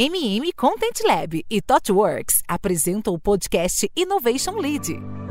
MM Content Lab e ThoughtWorks apresentam o podcast Innovation Lead.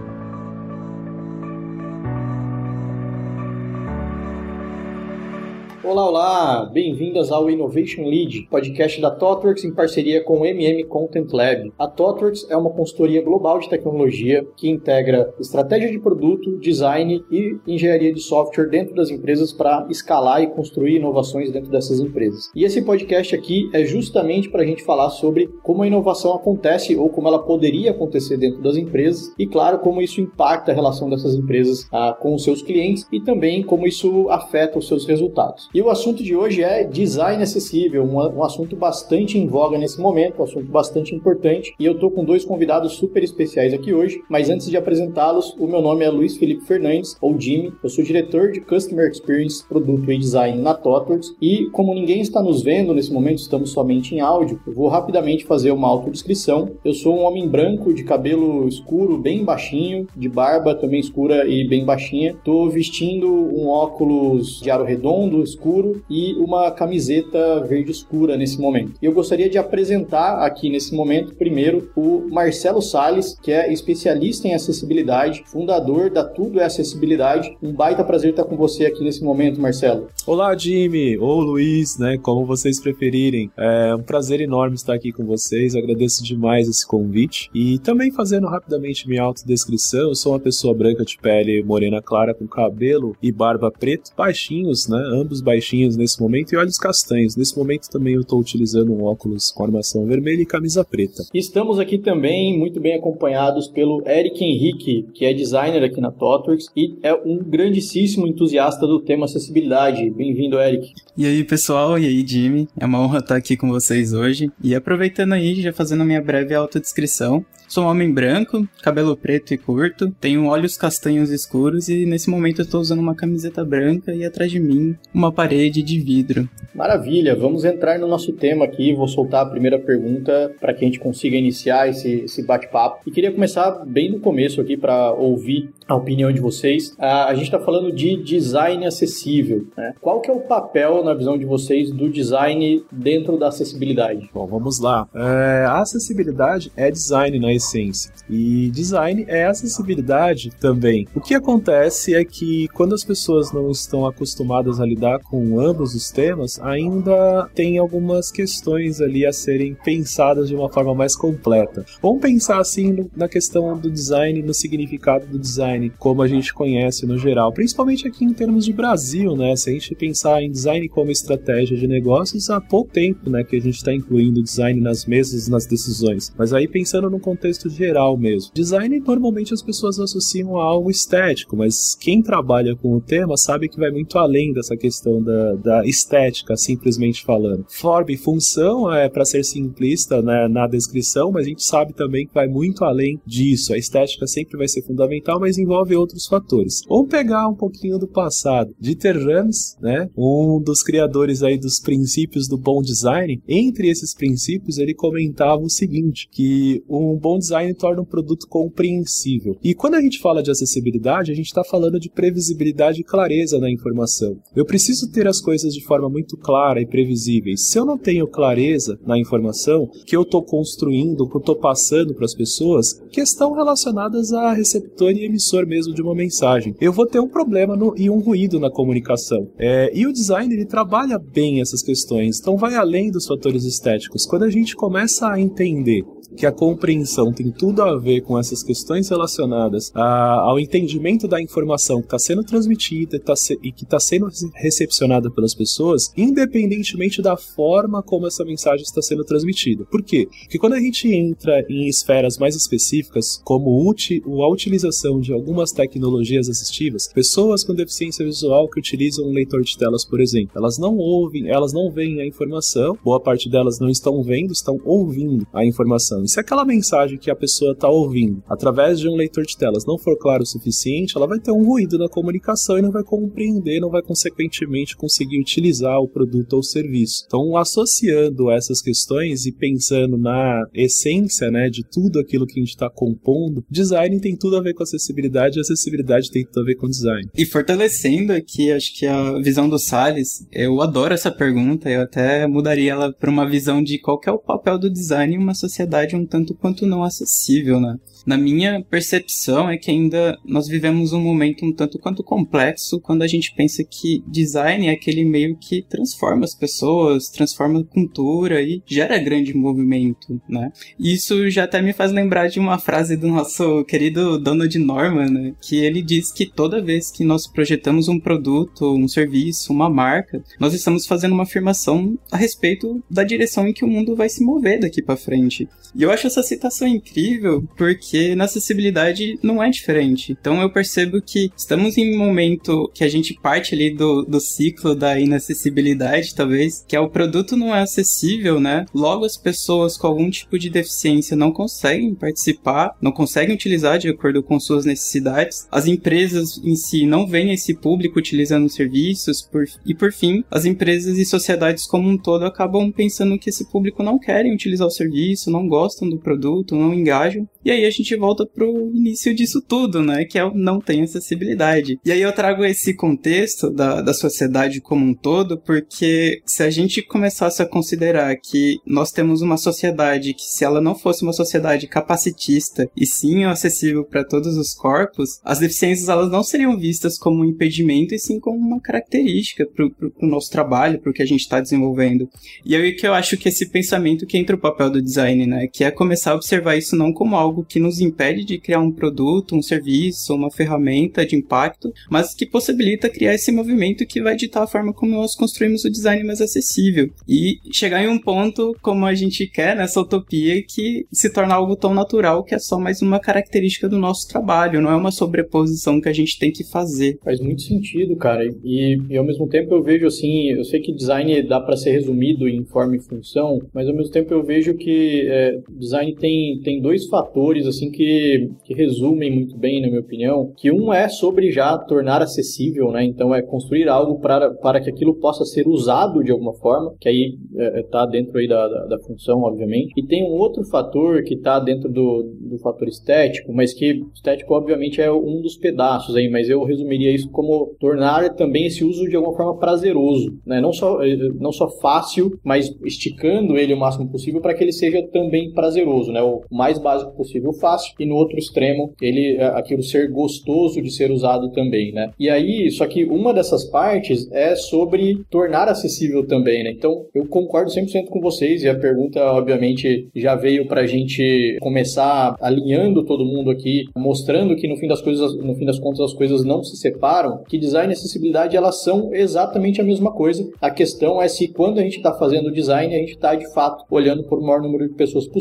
Olá, olá! Bem-vindas ao Innovation Lead, podcast da ThoughtWorks em parceria com o MM Content Lab. A ThoughtWorks é uma consultoria global de tecnologia que integra estratégia de produto, design e engenharia de software dentro das empresas para escalar e construir inovações dentro dessas empresas. E esse podcast aqui é justamente para a gente falar sobre como a inovação acontece ou como ela poderia acontecer dentro das empresas e, claro, como isso impacta a relação dessas empresas ah, com os seus clientes e também como isso afeta os seus resultados. E o assunto de hoje é design acessível, um, um assunto bastante em voga nesse momento, um assunto bastante importante. E eu estou com dois convidados super especiais aqui hoje. Mas antes de apresentá-los, o meu nome é Luiz Felipe Fernandes, ou Jimmy. Eu sou diretor de Customer Experience, Produto e Design na ThoughtWorks. E como ninguém está nos vendo nesse momento, estamos somente em áudio, eu vou rapidamente fazer uma autodescrição. Eu sou um homem branco, de cabelo escuro, bem baixinho, de barba também escura e bem baixinha. Estou vestindo um óculos de aro redondo, escuro e uma camiseta verde escura nesse momento. Eu gostaria de apresentar aqui nesse momento, primeiro, o Marcelo Sales, que é especialista em acessibilidade, fundador da Tudo é Acessibilidade. Um baita prazer estar com você aqui nesse momento, Marcelo. Olá, Jimmy, ou Luiz, né, como vocês preferirem. É um prazer enorme estar aqui com vocês, agradeço demais esse convite. E também fazendo rapidamente minha autodescrição, eu sou uma pessoa branca de pele morena clara, com cabelo e barba preto, baixinhos, né, ambos baixinhos nesse momento, e olhos castanhos. Nesse momento também eu estou utilizando um óculos com armação vermelha e camisa preta. Estamos aqui também muito bem acompanhados pelo Eric Henrique, que é designer aqui na ThoughtWorks e é um grandíssimo entusiasta do tema acessibilidade. Bem-vindo, Eric. E aí, pessoal, e aí, Jimmy? É uma honra estar aqui com vocês hoje. E aproveitando aí, já fazendo a minha breve autodescrição, Sou um homem branco, cabelo preto e curto, tenho olhos castanhos escuros e nesse momento eu estou usando uma camiseta branca e atrás de mim uma parede de vidro. Maravilha, vamos entrar no nosso tema aqui. Vou soltar a primeira pergunta para que a gente consiga iniciar esse, esse bate-papo. E queria começar bem no começo aqui para ouvir a opinião de vocês. A, gente está falando de design acessível. Né? Qual que é o papel, na visão de vocês, do design dentro da acessibilidade? Bom, vamos lá. É, a acessibilidade é design na essência. E design é acessibilidade também. O que acontece é que quando as pessoas não estão acostumadas a lidar com ambos os temas, ainda tem algumas questões ali a serem pensadas de uma forma mais completa. Vamos pensar assim no, na questão do design, no significado do design, como a gente conhece no geral, principalmente aqui em termos de Brasil, né? Se a gente pensar em design como estratégia de negócios, há pouco tempo, né, que a gente está incluindo design nas mesas, nas decisões. Mas aí pensando no contexto contexto geral mesmo. Design normalmente as pessoas associam a algo estético, mas quem trabalha com o tema sabe que vai muito além dessa questão da, da estética, simplesmente falando. Forma e função é para ser simplista né, na descrição, mas a gente sabe também que vai muito além disso. A estética sempre vai ser fundamental, mas envolve outros fatores. Vamos pegar um pouquinho do passado. Dieter Rams, né, um dos criadores aí dos princípios do bom design, entre esses princípios ele comentava o seguinte, que um bom design torna um produto compreensível. E quando a gente fala de acessibilidade, a gente está falando de previsibilidade e clareza na informação. Eu preciso ter as coisas de forma muito clara e previsíveis. Se eu não tenho clareza na informação que eu estou construindo, que eu estou passando para as pessoas, questão relacionadas a receptor e emissor mesmo de uma mensagem, eu vou ter um problema no, e um ruído na comunicação. É, e o design ele trabalha bem essas questões, então vai além dos fatores estéticos. Quando a gente começa a entender que a compreensão tem tudo a ver com essas questões relacionadas a, ao entendimento da informação que está sendo transmitida e, tá se, e que está sendo recepcionada pelas pessoas, independentemente da forma como essa mensagem está sendo transmitida. Por quê? Porque quando a gente entra em esferas mais específicas, como a utilização de algumas tecnologias assistivas, pessoas com deficiência visual que utilizam um leitor de telas, por exemplo, elas não ouvem, elas não veem a informação, boa parte delas não estão vendo, estão ouvindo a informação. E se aquela mensagem que a pessoa está ouvindo através de um leitor de telas não for claro o suficiente, ela vai ter um ruído na comunicação e não vai compreender, não vai consequentemente conseguir utilizar o produto ou serviço. Então, associando essas questões e pensando na essência né, de tudo aquilo que a gente está compondo, design tem tudo a ver com acessibilidade e acessibilidade tem tudo a ver com design. E fortalecendo aqui, acho que a visão do Salles, eu adoro essa pergunta, eu até mudaria ela para uma visão de qual é o papel do design em uma sociedade um tanto quanto não acessível, né? Na minha percepção é que ainda nós vivemos um momento um tanto quanto complexo quando a gente pensa que design é aquele meio que transforma as pessoas, transforma a cultura e gera grande movimento, né? Isso já até me faz lembrar de uma frase do nosso querido Donald Norman, né? que ele diz que toda vez que nós projetamos um produto, um serviço, uma marca, nós estamos fazendo uma afirmação a respeito da direção em que o mundo vai se mover daqui para frente. E eu acho essa citação incrível porque na acessibilidade não é diferente. Então eu percebo que estamos em um momento que a gente parte ali do, do ciclo da inacessibilidade, talvez, que é o produto não é acessível, né? Logo as pessoas com algum tipo de deficiência não conseguem participar, não conseguem utilizar de acordo com suas necessidades. As empresas em si não veem esse público utilizando serviços por, e por fim, as empresas e sociedades como um todo acabam pensando que esse público não querem utilizar o serviço, não gostam do produto, não engajam. E aí a gente volta pro início disso tudo, né? Que é o não tem acessibilidade. E aí eu trago esse contexto da, da sociedade como um todo, porque se a gente começasse a considerar que nós temos uma sociedade que, se ela não fosse uma sociedade capacitista e sim acessível para todos os corpos, as deficiências elas não seriam vistas como um impedimento e sim como uma característica para o nosso trabalho, para o que a gente está desenvolvendo. E aí que eu acho que esse pensamento que entra o papel do design, né? Que é começar a observar isso não como algo que nos impede de criar um produto, um serviço, uma ferramenta de impacto, mas que possibilita criar esse movimento que vai ditar a forma como nós construímos o design mais acessível. E chegar em um ponto como a gente quer nessa utopia que se torna algo tão natural que é só mais uma característica do nosso trabalho, não é uma sobreposição que a gente tem que fazer. Faz muito sentido, cara. E, e ao mesmo tempo eu vejo assim, eu sei que design dá para ser resumido em forma e função, mas ao mesmo tempo eu vejo que é, design tem, tem dois fatores assim que, que resumem muito bem, na minha opinião, que um é sobre já tornar acessível, né? Então é construir algo para, para que aquilo possa ser usado de alguma forma, que aí é, é tá dentro aí da, da, da, função, obviamente. E tem um outro fator que está dentro do, do fator estético, mas que estético obviamente é um dos pedaços aí, mas eu resumiria isso como tornar também esse uso de alguma forma prazeroso, né? Não só, é, não só fácil, mas esticando ele o máximo possível para que ele seja também prazeroso, né? O mais básico possível fácil e no outro extremo ele é, aquilo ser gostoso de ser usado também, né? E aí, só que uma dessas partes é sobre tornar acessível também, né? Então, eu concordo 100% com vocês e a pergunta obviamente já veio pra gente começar alinhando todo mundo aqui, mostrando que no fim das coisas, no fim das contas as coisas não se separam, que design e acessibilidade elas são exatamente a mesma coisa. A questão é se quando a gente está fazendo design, a gente está de fato olhando por maior número de pessoas possível,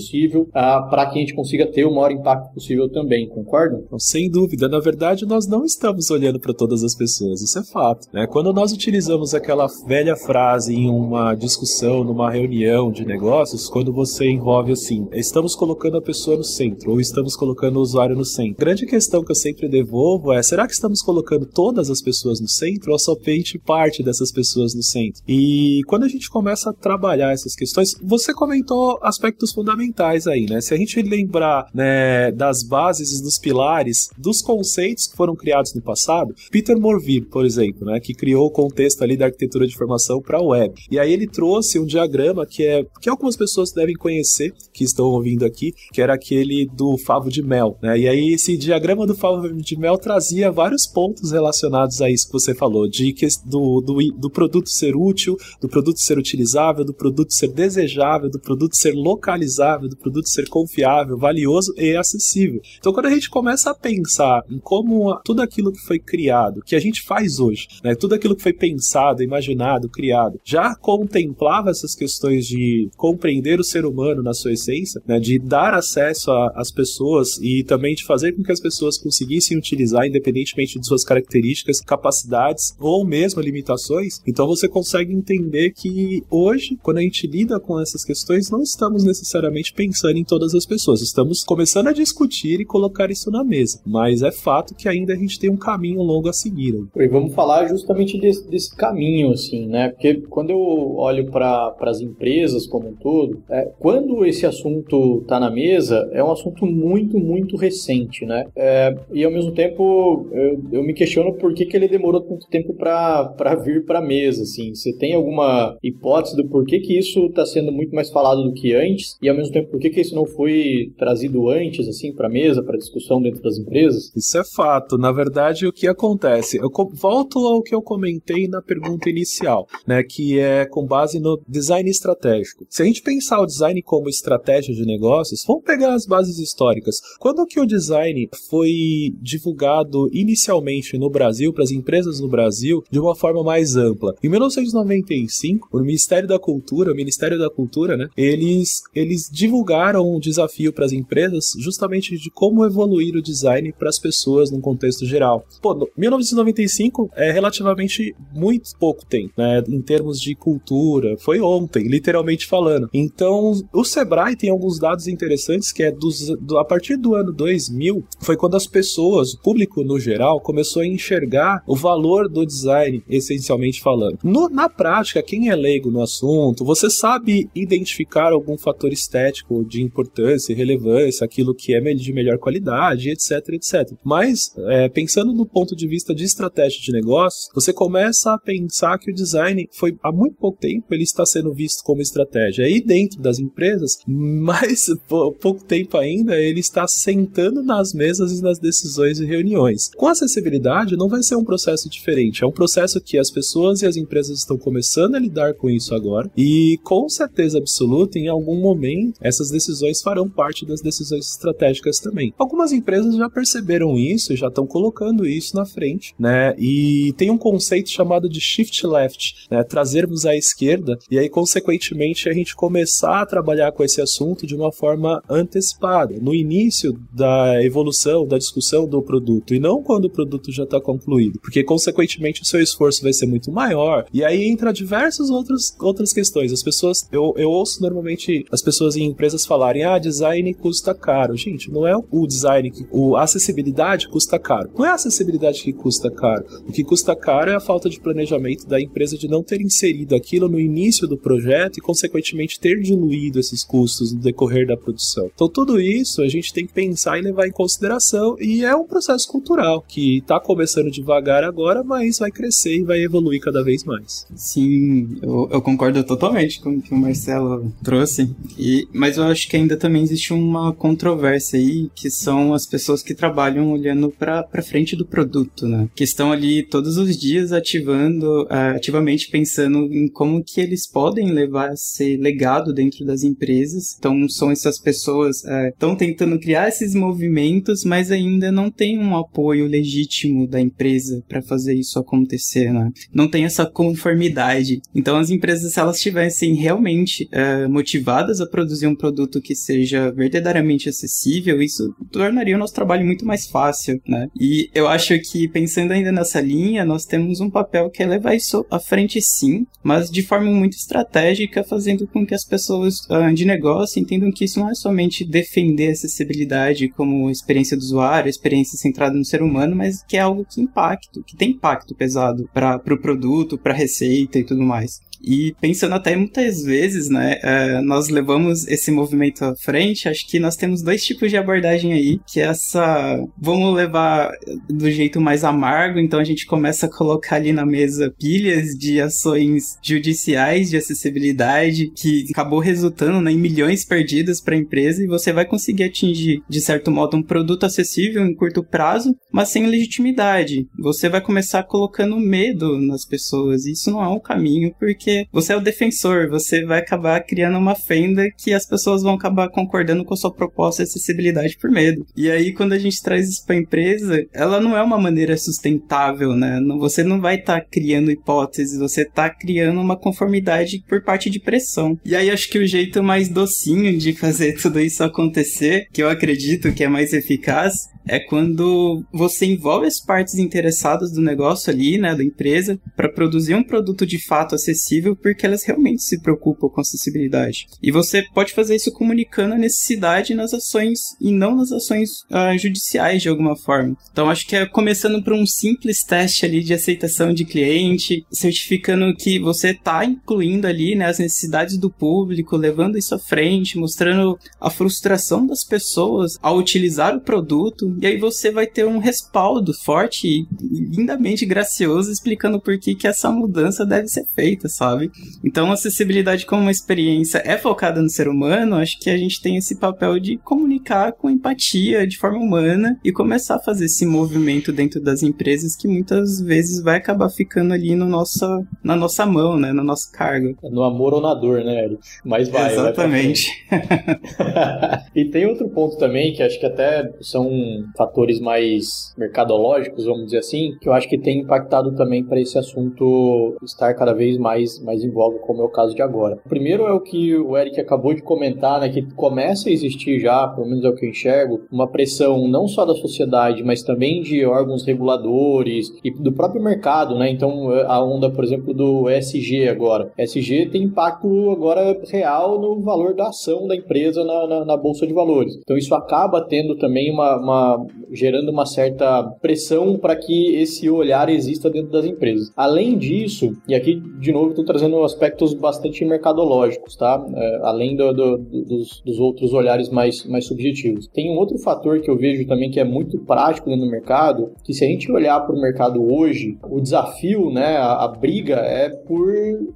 ah, para que a gente consiga ter o maior impacto possível também, concordam? Sem dúvida, na verdade nós não estamos olhando para todas as pessoas, isso é fato. Né? Quando nós utilizamos aquela velha frase em uma discussão, numa reunião de negócios, quando você envolve assim, estamos colocando a pessoa no centro ou estamos colocando o usuário no centro. A grande questão que eu sempre devolvo é: será que estamos colocando todas as pessoas no centro ou somente parte dessas pessoas no centro? E quando a gente começa a trabalhar essas questões, você comentou aspectos fundamentais aí, né? Se a gente lembrar né, das bases e dos pilares dos conceitos que foram criados no passado, Peter Morville, por exemplo, né, que criou o contexto ali da arquitetura de informação para a web. E aí ele trouxe um diagrama que é que algumas pessoas devem conhecer, que estão ouvindo aqui, que era aquele do favo de mel, né? E aí esse diagrama do favo de mel trazia vários pontos relacionados a isso que você falou, de que do, do, do produto ser útil, do produto ser utilizável, do produto ser desejável, do produto ser localizável, do produto ser confiável, valioso e acessível. Então, quando a gente começa a pensar em como tudo aquilo que foi criado, que a gente faz hoje, né, tudo aquilo que foi pensado, imaginado, criado, já contemplava essas questões de compreender o ser humano na sua essência, né, de dar acesso às pessoas e também de fazer com que as pessoas conseguissem utilizar, independentemente de suas características, capacidades ou mesmo limitações. Então, você consegue entender que hoje, quando a gente lida com essas questões, não estamos necessariamente pensando em todas as pessoas, estamos começando a discutir e colocar isso na mesa. Mas é fato que ainda a gente tem um caminho longo a seguir. E vamos falar justamente de, desse, desse caminho, assim, né? Porque quando eu olho para as empresas como um todo, é, quando esse assunto está na mesa, é um assunto muito, muito recente, né? É, e ao mesmo tempo, eu, eu, me questiono por que, que ele demorou tanto tempo para vir para a mesa, assim. Você tem alguma hipótese do porquê que isso está sendo muito mais falado do que antes? E ao mesmo tempo, por que, que isso não foi trazido antes, assim, para a mesa, para discussão dentro das empresas? Isso é fato. Na verdade, o que acontece? Eu volto ao que eu comentei na pergunta inicial, né? Que é com base no design estratégico. Se a gente pensar o design como estratégia de negócios, vamos pegar as bases históricas. Quando que o design foi divulgado inicialmente no Brasil, para as empresas no Brasil, de uma forma mais ampla? Em 1995, o Ministério da Cultura, o Ministério da Cultura, né? Eles, eles divulgaram um desafio para as empresas justamente de como evoluir o design para as pessoas num contexto geral. Pô, 1995 é relativamente muito pouco tempo, né? Em termos de cultura, foi ontem, literalmente falando. Então, o Sebrae tem alguns dados interessantes que é dos, do, a partir do ano 2000 foi quando as pessoas, o público no geral, começou a enxergar o valor do design, essencialmente falando. No, na prática, quem é leigo no assunto, você sabe identificar algum fator estético de importância e relevância, aquilo que é de melhor qualidade, etc, etc. Mas, é, pensando no ponto de vista de estratégia de negócios, você começa a pensar que o design foi há muito pouco tempo ele está sendo visto como estratégia. E dentro das empresas, mais pouco tempo ainda, ele está sentando nas mesas e nas decisões e reuniões. Com acessibilidade, não vai ser um processo diferente. É um processo que as pessoas e as empresas estão começando a lidar com isso agora. E com certeza absoluta, em algum momento, essas decisões farão parte das decisões estratégicas também. Algumas empresas já perceberam isso, já estão colocando isso na frente, né? E tem um conceito chamado de shift left, né? Trazermos à esquerda e aí, consequentemente, a gente começar a trabalhar com esse assunto de uma forma antecipada, no início da evolução, da discussão do produto, e não quando o produto já está concluído, porque, consequentemente, o seu esforço vai ser muito maior, e aí entra diversas outras, outras questões. As pessoas, eu, eu ouço normalmente as pessoas em empresas falarem, ah, design custa caro. Gente, não é o design, que, o, acessibilidade custa caro. Não é a acessibilidade que custa caro. O que custa caro é a falta de planejamento da empresa de não ter inserido aquilo no início do projeto e, consequentemente, ter diluído esses custos no decorrer da produção. Então, tudo isso a gente tem que pensar e levar em consideração, e é um processo cultural que está começando devagar agora, mas vai crescer e vai evoluir cada vez mais. Sim, eu, eu concordo totalmente com o que o Marcelo trouxe, e, mas eu acho que ainda também existe uma controvérsia aí, que são as pessoas que trabalham olhando para frente do produto, né? Que estão ali todos os dias ativando, uh, ativamente pensando em como que eles podem levar ser legado dentro das empresas. Então, são essas pessoas estão é, tentando criar esses movimentos, mas ainda não tem um apoio legítimo da empresa para fazer isso acontecer, né? Não tem essa conformidade. Então, as empresas, se elas estivessem realmente é, motivadas a produzir um produto que seja verdadeiramente acessível, isso tornaria o nosso trabalho muito mais fácil, né? E eu acho que, pensando ainda nessa linha, nós temos um papel que é levar isso à frente sim, mas de forma muito estratégica, fazendo com que as pessoas uh, de negócio entendam que isso não é somente defender a acessibilidade como experiência do usuário, experiência centrada no ser humano, mas que é algo que impacta, que tem impacto pesado para o pro produto, para a receita e tudo mais. E pensando até muitas vezes, né, uh, nós levamos esse movimento à frente, acho que nós temos dois tipos de abordagem aí, que é essa, vamos levar do jeito mais amargo, então a gente começa a colocar ali na mesa pilhas de ações judiciais de acessibilidade que acabou resultando né, em milhões perdidos para a empresa e você vai conseguir atingir, de certo modo, um produto acessível em curto prazo, mas sem legitimidade. Você vai começar colocando medo nas pessoas, e isso não é um caminho, porque porque você é o defensor, você vai acabar criando uma fenda que as pessoas vão acabar concordando com a sua proposta de acessibilidade por medo. E aí, quando a gente traz isso para a empresa, ela não é uma maneira sustentável, né? Você não vai estar tá criando hipóteses, você está criando uma conformidade por parte de pressão. E aí, acho que o jeito mais docinho de fazer tudo isso acontecer, que eu acredito que é mais eficaz, é quando você envolve as partes interessadas do negócio ali, né, da empresa, para produzir um produto de fato acessível, porque elas realmente se preocupam com acessibilidade. E você pode fazer isso comunicando a necessidade nas ações e não nas ações uh, judiciais de alguma forma. Então acho que é começando por um simples teste ali de aceitação de cliente, certificando que você está incluindo ali né, as necessidades do público, levando isso à frente, mostrando a frustração das pessoas ao utilizar o produto, e aí você vai ter um respaldo forte e lindamente gracioso explicando por que, que essa mudança deve ser feita, sabe? Então, acessibilidade como uma experiência é focada no ser humano, acho que a gente tem esse papel de comunicar com empatia, de forma humana, e começar a fazer esse movimento dentro das empresas que muitas vezes vai acabar ficando ali no nossa, na nossa mão, né? Na nossa carga. No amor ou na dor, né, Eric? Mas vai. Exatamente. Vai e tem outro ponto também, que acho que até são fatores mais mercadológicos, vamos dizer assim, que eu acho que tem impactado também para esse assunto estar cada vez mais, mais em voga, como é o caso de agora. O primeiro é o que o Eric acabou de comentar, né, que começa a existir já, pelo menos é o que eu enxergo, uma pressão não só da sociedade, mas também de órgãos reguladores e do próprio mercado, né? Então, a onda, por exemplo, do ESG agora. ESG tem impacto agora real no valor da ação da empresa na, na, na bolsa de valores. Então, isso acaba tendo também uma, uma gerando uma certa pressão para que esse olhar exista dentro das empresas. Além disso, e aqui de novo estou trazendo aspectos bastante mercadológicos, tá? É, além do, do, dos, dos, outros olhares mais, mais subjetivos. Tem um outro fator que eu vejo também que é muito prático dentro do mercado, que se a gente olhar para o mercado hoje, o desafio, né, a, a, briga é por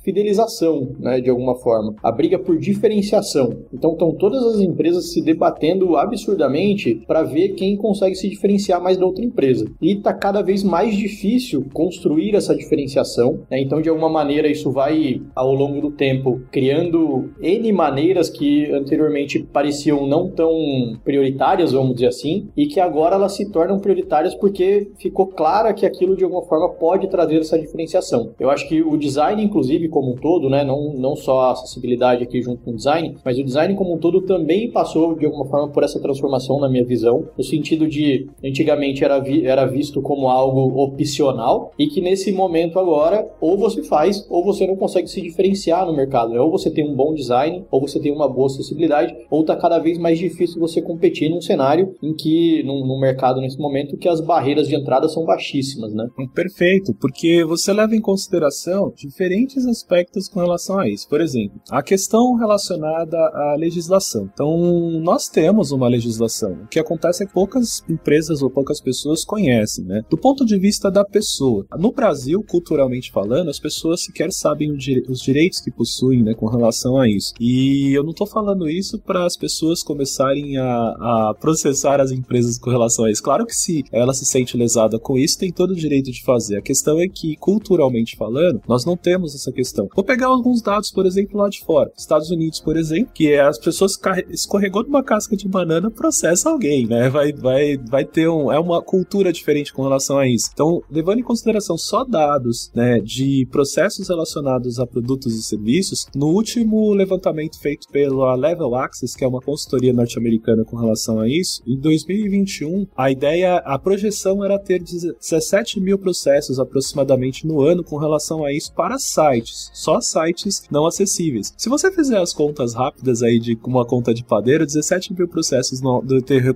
fidelização, né, de alguma forma. A briga por diferenciação. Então estão todas as empresas se debatendo absurdamente para ver quem consegue se diferenciar mais da outra empresa. E está cada vez mais difícil construir essa diferenciação. Né? Então, de alguma maneira, isso vai, ao longo do tempo, criando N maneiras que anteriormente pareciam não tão prioritárias, vamos dizer assim, e que agora elas se tornam prioritárias porque ficou clara que aquilo, de alguma forma, pode trazer essa diferenciação. Eu acho que o design, inclusive, como um todo, né? não, não só a acessibilidade aqui junto com o design, mas o design como um todo também passou, de alguma forma, por essa transformação na minha visão, no sentido de, antigamente era, vi, era visto como algo opcional e que nesse momento agora, ou você faz, ou você não consegue se diferenciar no mercado. Né? Ou você tem um bom design, ou você tem uma boa acessibilidade, ou está cada vez mais difícil você competir num cenário em que, no, no mercado nesse momento, que as barreiras de entrada são baixíssimas, né? Perfeito, porque você leva em consideração diferentes aspectos com relação a isso. Por exemplo, a questão relacionada à legislação. Então, nós temos uma legislação. O que acontece é que poucas empresas ou poucas pessoas conhecem, né? Do ponto de vista da pessoa. No Brasil, culturalmente falando, as pessoas sequer sabem os direitos que possuem, né, com relação a isso. E eu não estou falando isso para as pessoas começarem a, a, processar as empresas com relação a isso. Claro que se ela se sente lesada com isso, tem todo o direito de fazer. A questão é que, culturalmente falando, nós não temos essa questão. Vou pegar alguns dados, por exemplo, lá de fora. Estados Unidos, por exemplo, que é as pessoas escorregou numa casca de banana, processa alguém, né? Vai, vai, vai ter um. É uma cultura diferente com relação a isso. Então, levando em consideração só dados, né, de processos relacionados a produtos e serviços, no último levantamento feito pela Level Access, que é uma consultoria norte-americana com relação a isso, em 2021, a ideia, a projeção era ter 17 mil processos aproximadamente no ano com relação a isso para sites, só sites não acessíveis. Se você fizer as contas rápidas aí de uma conta de padeiro, 17 mil processos no,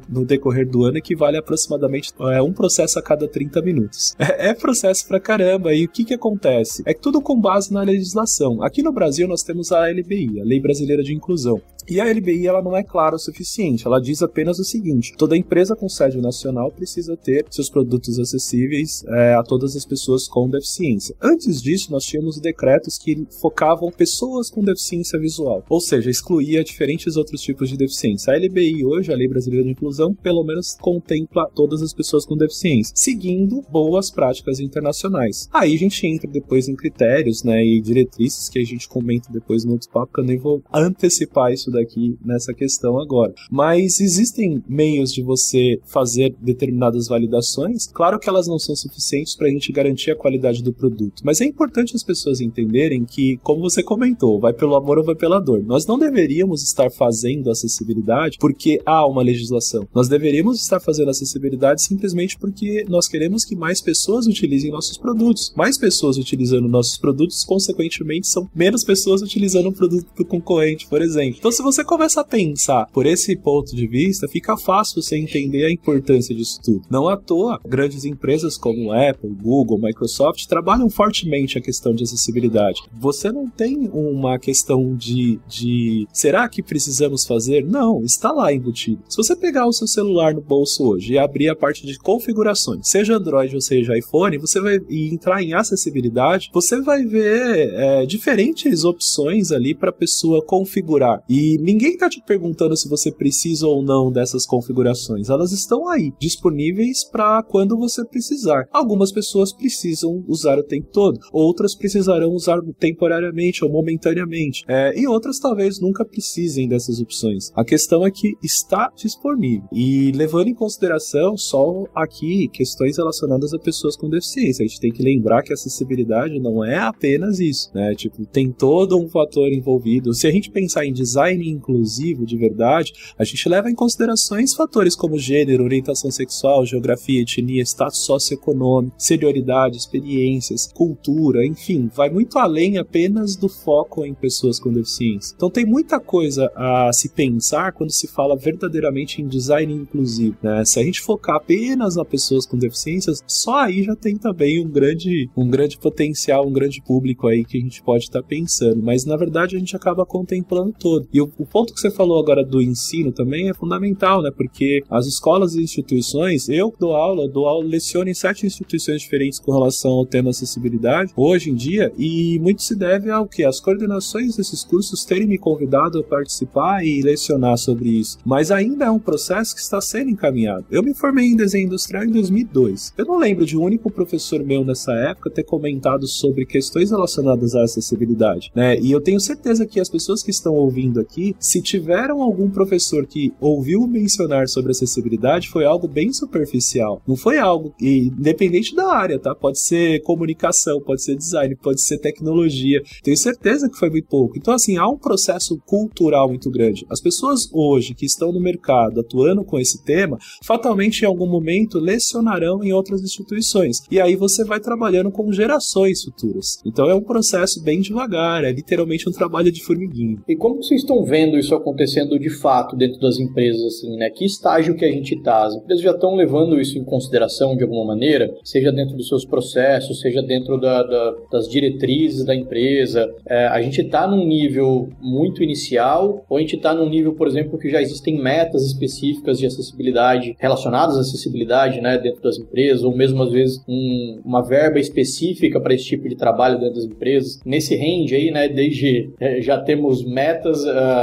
no decorrer do equivale a aproximadamente é, um processo a cada 30 minutos. É, é processo pra caramba. E o que que acontece? É tudo com base na legislação. Aqui no Brasil nós temos a LBI, a Lei Brasileira de Inclusão. E a LBI ela não é clara o suficiente. Ela diz apenas o seguinte: toda empresa com sede nacional precisa ter seus produtos acessíveis é, a todas as pessoas com deficiência. Antes disso, nós tínhamos decretos que focavam pessoas com deficiência visual, ou seja, excluía diferentes outros tipos de deficiência. A LBI hoje, a Lei Brasileira de Inclusão, pelo menos contempla todas as pessoas com deficiência, seguindo boas práticas internacionais. Aí a gente entra depois em critérios, né, e diretrizes que a gente comenta depois no outro papo, que eu nem vou antecipar isso entrando aqui nessa questão agora. Mas existem meios de você fazer determinadas validações. Claro que elas não são suficientes para a gente garantir a qualidade do produto, mas é importante as pessoas entenderem que, como você comentou, vai pelo amor ou vai pela dor. Nós não deveríamos estar fazendo acessibilidade porque há uma legislação. Nós deveríamos estar fazendo acessibilidade simplesmente porque nós queremos que mais pessoas utilizem nossos produtos. Mais pessoas utilizando nossos produtos, consequentemente, são menos pessoas utilizando um produto do concorrente, por exemplo. Então, se você começa a pensar por esse ponto de vista, fica fácil você entender a importância disso tudo. Não à toa, grandes empresas como Apple, Google, Microsoft trabalham fortemente a questão de acessibilidade. Você não tem uma questão de, de será que precisamos fazer? Não, está lá embutido. Se você pegar o seu celular no bolso hoje e abrir a parte de configurações, seja Android ou seja iPhone, você vai entrar em acessibilidade, você vai ver é, diferentes opções ali para a pessoa configurar. E ninguém está te perguntando se você precisa ou não dessas configurações. Elas estão aí, disponíveis para quando você precisar. Algumas pessoas precisam usar o tempo todo, outras precisarão usar temporariamente ou momentaneamente, é, e outras talvez nunca precisem dessas opções. A questão é que está disponível. E levando em consideração só aqui questões relacionadas a pessoas com deficiência, a gente tem que lembrar que acessibilidade não é apenas isso, né? Tipo, tem todo um fator envolvido. Se a gente pensar em design inclusivo de verdade, a gente leva em considerações fatores como gênero, orientação sexual, geografia, etnia, status socioeconômico, senioridade, experiências, cultura, enfim, vai muito além apenas do foco em pessoas com deficiência. Então tem muita coisa a se pensar quando se fala verdadeiramente em design inclusivo. Né? Se a gente focar apenas nas pessoas com deficiências, só aí já tem também um grande, um grande potencial, um grande público aí que a gente pode estar tá pensando. Mas na verdade a gente acaba contemplando todo. E o, ponto que você falou agora do ensino também é fundamental, né? Porque as escolas e instituições, eu dou aula, dou aula, leciono em sete instituições diferentes com relação ao tema acessibilidade hoje em dia, e muito se deve ao que as coordenações desses cursos terem me convidado a participar e lecionar sobre isso. Mas ainda é um processo que está sendo encaminhado. Eu me formei em desenho industrial em 2002. Eu não lembro de um único professor meu nessa época ter comentado sobre questões relacionadas à acessibilidade, né? E eu tenho certeza que as pessoas que estão ouvindo aqui, se tiveram algum professor que ouviu mencionar sobre acessibilidade, foi algo bem superficial. Não foi algo independente da área, tá? Pode ser comunicação, pode ser design, pode ser tecnologia. Tenho certeza que foi muito pouco. Então, assim, há um processo cultural muito grande. As pessoas hoje que estão no mercado atuando com esse tema, fatalmente em algum momento lecionarão em outras instituições. E aí você vai trabalhando com gerações futuras. Então é um processo bem devagar, é literalmente um trabalho de formiguinha. E como vocês estão vendo isso acontecendo de fato dentro das empresas, assim, né? Que estágio que a gente está? As empresas já estão levando isso em consideração de alguma maneira, seja dentro dos seus processos, seja dentro da, da, das diretrizes da empresa. É, a gente está num nível muito inicial ou a gente está num nível, por exemplo, que já existem metas específicas de acessibilidade relacionadas à acessibilidade, né, dentro das empresas, ou mesmo às vezes um, uma verba específica para esse tipo de trabalho dentro das empresas. Nesse range aí, né, desde é, já temos metas uh,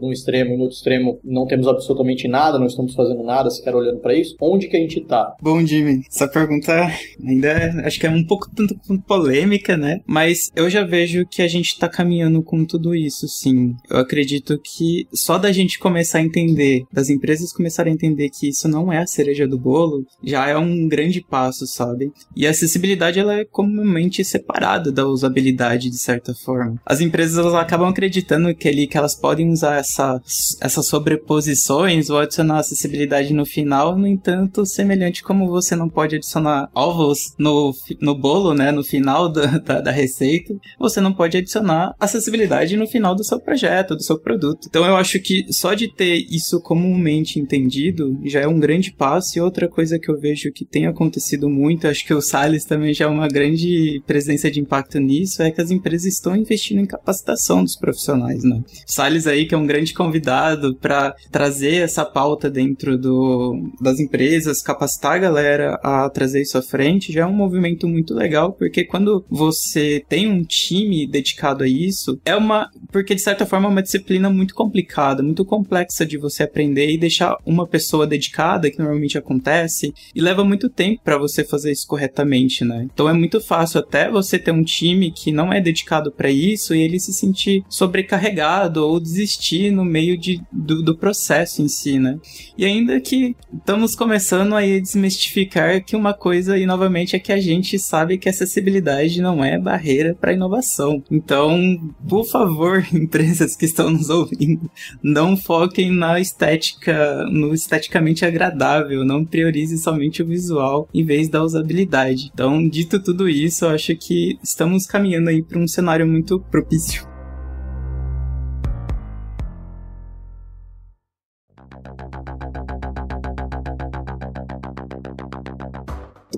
num extremo e no outro extremo não temos absolutamente nada, não estamos fazendo nada sequer olhando para isso. Onde que a gente está? Bom, Jimmy, essa pergunta ainda é, acho que é um pouco tanto polêmica, né? Mas eu já vejo que a gente está caminhando com tudo isso, sim. Eu acredito que só da gente começar a entender, das empresas começarem a entender que isso não é a cereja do bolo, já é um grande passo, sabe? E a acessibilidade ela é comumente separada da usabilidade de certa forma. As empresas elas acabam acreditando que, ali, que elas podem usar essa, essas sobreposições ou adicionar acessibilidade no final, no entanto, semelhante como você não pode adicionar ovos no, no bolo, né, no final da, da, da receita, você não pode adicionar acessibilidade no final do seu projeto, do seu produto. Então eu acho que só de ter isso comumente entendido já é um grande passo. E outra coisa que eu vejo que tem acontecido muito, acho que o Salles também já é uma grande presença de impacto nisso, é que as empresas estão investindo em capacitação dos profissionais, né? O Salles aí que é um grande convidado para trazer essa pauta dentro do, das empresas, capacitar a galera a trazer isso à frente, já é um movimento muito legal, porque quando você tem um time dedicado a isso, é uma. Porque de certa forma é uma disciplina muito complicada, muito complexa de você aprender e deixar uma pessoa dedicada, que normalmente acontece, e leva muito tempo para você fazer isso corretamente, né? Então é muito fácil até você ter um time que não é dedicado para isso e ele se sentir sobrecarregado ou desistir no meio de, do, do processo em si, né? E ainda que estamos começando a desmistificar que uma coisa, e novamente, é que a gente sabe que acessibilidade não é barreira para inovação. Então, por favor, empresas que estão nos ouvindo, não foquem na estética, no esteticamente agradável, não priorize somente o visual em vez da usabilidade. Então, dito tudo isso, eu acho que estamos caminhando aí para um cenário muito propício.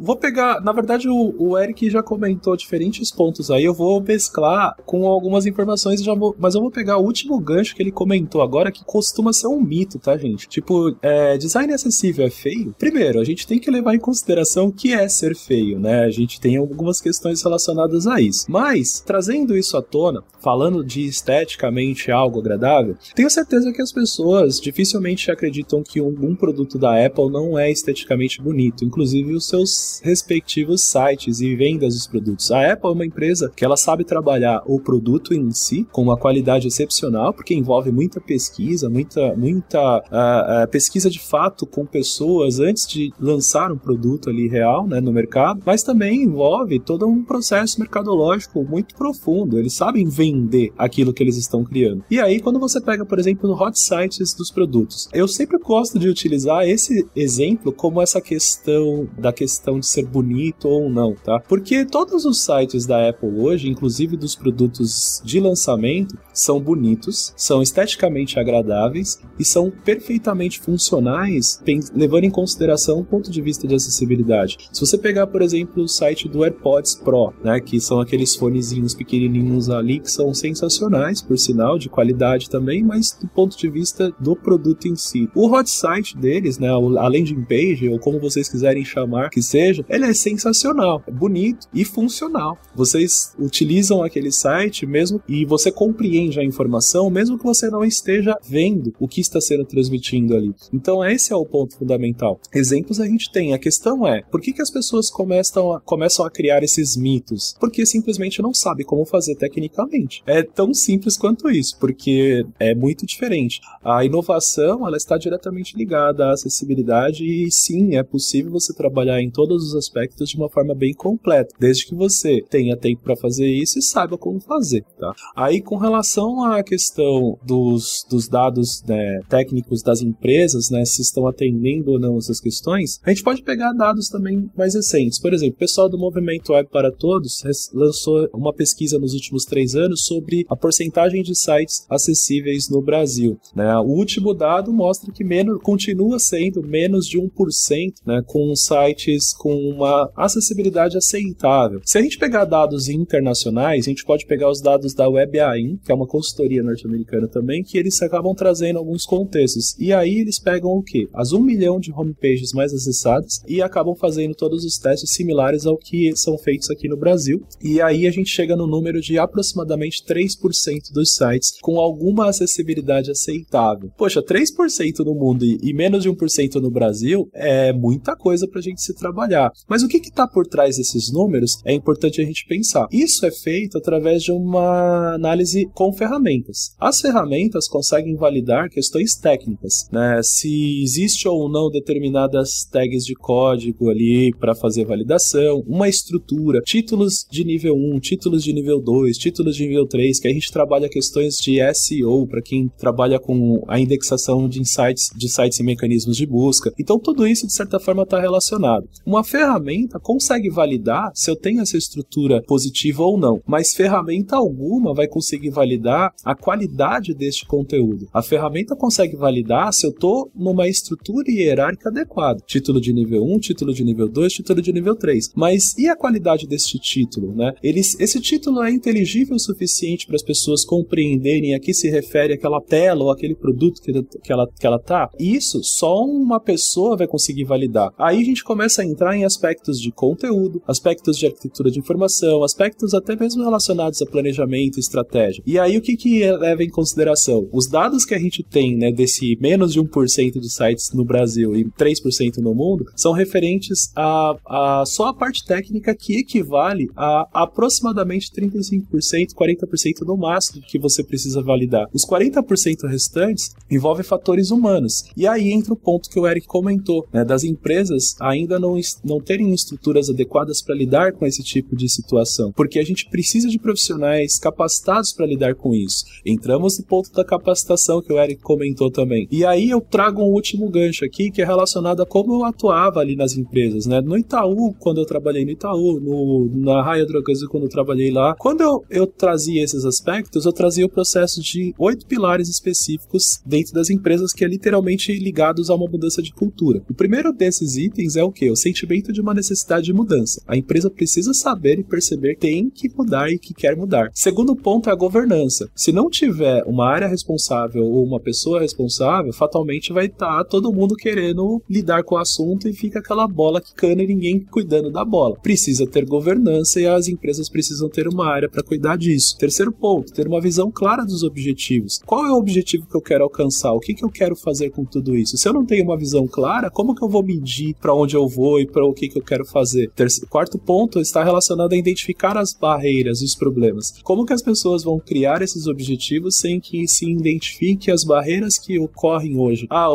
Vou pegar, na verdade, o, o, Eric já comentou diferentes pontos aí. Eu vou mesclar com algumas informações, já vou, mas eu vou pegar o último gancho que ele comentou agora, que costuma ser um mito, tá, gente? Tipo, é, design acessível é feio? Primeiro, a gente tem que levar em consideração o que é ser feio, né? A gente tem algumas questões relacionadas a isso. Mas, trazendo isso à tona, falando de esteticamente algo agradável, tenho certeza que as pessoas dificilmente acreditam que um produto da Apple não é esteticamente bonito. Inclusive, os seus respectivos sites e vendas dos produtos. A Apple é uma empresa que ela sabe trabalhar o produto em si com uma qualidade excepcional, porque envolve muita pesquisa, muita, muita uh, uh, pesquisa de fato com pessoas antes de lançar um produto ali real né, no mercado, mas também envolve todo um processo mercadológico muito profundo. Eles sabem vender aquilo que eles estão criando. E aí, quando você pega, por exemplo, no hot sites dos produtos, eu sempre gosto de utilizar esse exemplo como essa questão da questão de ser bonito ou não, tá? Porque todos os sites da Apple hoje, inclusive dos produtos de lançamento, são bonitos, são esteticamente agradáveis e são perfeitamente funcionais, levando em consideração o ponto de vista de acessibilidade. Se você pegar, por exemplo, o site do AirPods Pro, né, que são aqueles fonezinhos pequenininhos ali que são sensacionais, por sinal, de qualidade também, mas do ponto de vista do produto em si. O hot site deles, né, a landing page, ou como vocês quiserem chamar que seja, seja, ele é sensacional, é bonito e funcional. Vocês utilizam aquele site mesmo e você compreende a informação, mesmo que você não esteja vendo o que está sendo transmitindo ali. Então, esse é o ponto fundamental. Exemplos a gente tem. A questão é, por que, que as pessoas começam a, começam a criar esses mitos? Porque simplesmente não sabe como fazer tecnicamente. É tão simples quanto isso, porque é muito diferente. A inovação, ela está diretamente ligada à acessibilidade e sim, é possível você trabalhar em todos os aspectos de uma forma bem completa, desde que você tenha tempo para fazer isso e saiba como fazer, tá? Aí, com relação à questão dos, dos dados né, técnicos das empresas, né, se estão atendendo ou não essas questões, a gente pode pegar dados também mais recentes. Por exemplo, o pessoal do Movimento Web para Todos lançou uma pesquisa nos últimos três anos sobre a porcentagem de sites acessíveis no Brasil. Né? O último dado mostra que menos, continua sendo menos de 1% né, com sites com uma acessibilidade aceitável. Se a gente pegar dados internacionais, a gente pode pegar os dados da WebAIM, que é uma consultoria norte-americana também, que eles acabam trazendo alguns contextos. E aí eles pegam o quê? As 1 milhão de homepages mais acessadas e acabam fazendo todos os testes similares ao que são feitos aqui no Brasil. E aí a gente chega no número de aproximadamente 3% dos sites com alguma acessibilidade aceitável. Poxa, 3% no mundo e menos de 1% no Brasil é muita coisa para a gente se trabalhar. Mas o que está por trás desses números é importante a gente pensar. Isso é feito através de uma análise com ferramentas. As ferramentas conseguem validar questões técnicas, né? Se existe ou não determinadas tags de código ali para fazer validação, uma estrutura, títulos de nível 1, títulos de nível 2, títulos de nível 3, que a gente trabalha questões de SEO para quem trabalha com a indexação de insights, de sites e mecanismos de busca. Então tudo isso de certa forma está relacionado. Uma ferramenta consegue validar se eu tenho essa estrutura positiva ou não, mas ferramenta alguma vai conseguir validar a qualidade deste conteúdo. A ferramenta consegue validar se eu estou numa estrutura hierárquica adequada. Título de nível 1, título de nível 2, título de nível 3. Mas e a qualidade deste título, né? Eles, esse título é inteligível o suficiente para as pessoas compreenderem a que se refere aquela tela ou aquele produto que, que, ela, que ela tá? Isso só uma pessoa vai conseguir validar. Aí a gente começa a entrar em aspectos de conteúdo, aspectos de arquitetura de informação, aspectos até mesmo relacionados a planejamento e estratégia. E aí o que, que leva em consideração? Os dados que a gente tem né, desse menos de 1% de sites no Brasil e 3% no mundo são referentes a, a só a parte técnica que equivale a aproximadamente 35%, 40% no máximo que você precisa validar. Os 40% restantes envolvem fatores humanos. E aí entra o ponto que o Eric comentou, né, das empresas ainda não, não terem estruturas adequadas para lidar com esse tipo de situação, porque a gente precisa de profissionais capacitados para lidar com isso. Entramos no ponto da capacitação que o Eric comentou também. E aí eu trago um último gancho aqui que é relacionado a como eu atuava ali nas empresas, né? No Itaú, quando eu trabalhei no Itaú, no, na Raia Drogas, quando eu trabalhei lá, quando eu, eu trazia esses aspectos, eu trazia o processo de oito pilares específicos dentro das empresas que é literalmente ligados a uma mudança de cultura. O primeiro desses itens é o que? O sentimento de uma necessidade de mudança. A empresa precisa saber e perceber que tem que mudar e que quer mudar. Segundo ponto é a governança. Se não tiver uma área responsável ou uma pessoa responsável, fatalmente vai estar tá todo mundo querendo lidar com o assunto e fica aquela bola quicando e ninguém cuidando da bola. Precisa ter governança e as empresas precisam ter uma área para cuidar disso. Terceiro ponto, ter uma visão clara dos objetivos. Qual é o objetivo que eu quero alcançar? O que, que eu quero fazer com tudo isso? Se eu não tenho uma visão clara, como que eu vou medir para onde eu vou e para o que, que eu quero fazer? Terceiro, quarto ponto está relacionado a identificar as barreiras e os problemas. Como que as pessoas vão criar esses objetivos sem que se identifique as barreiras que ocorrem hoje? Ah,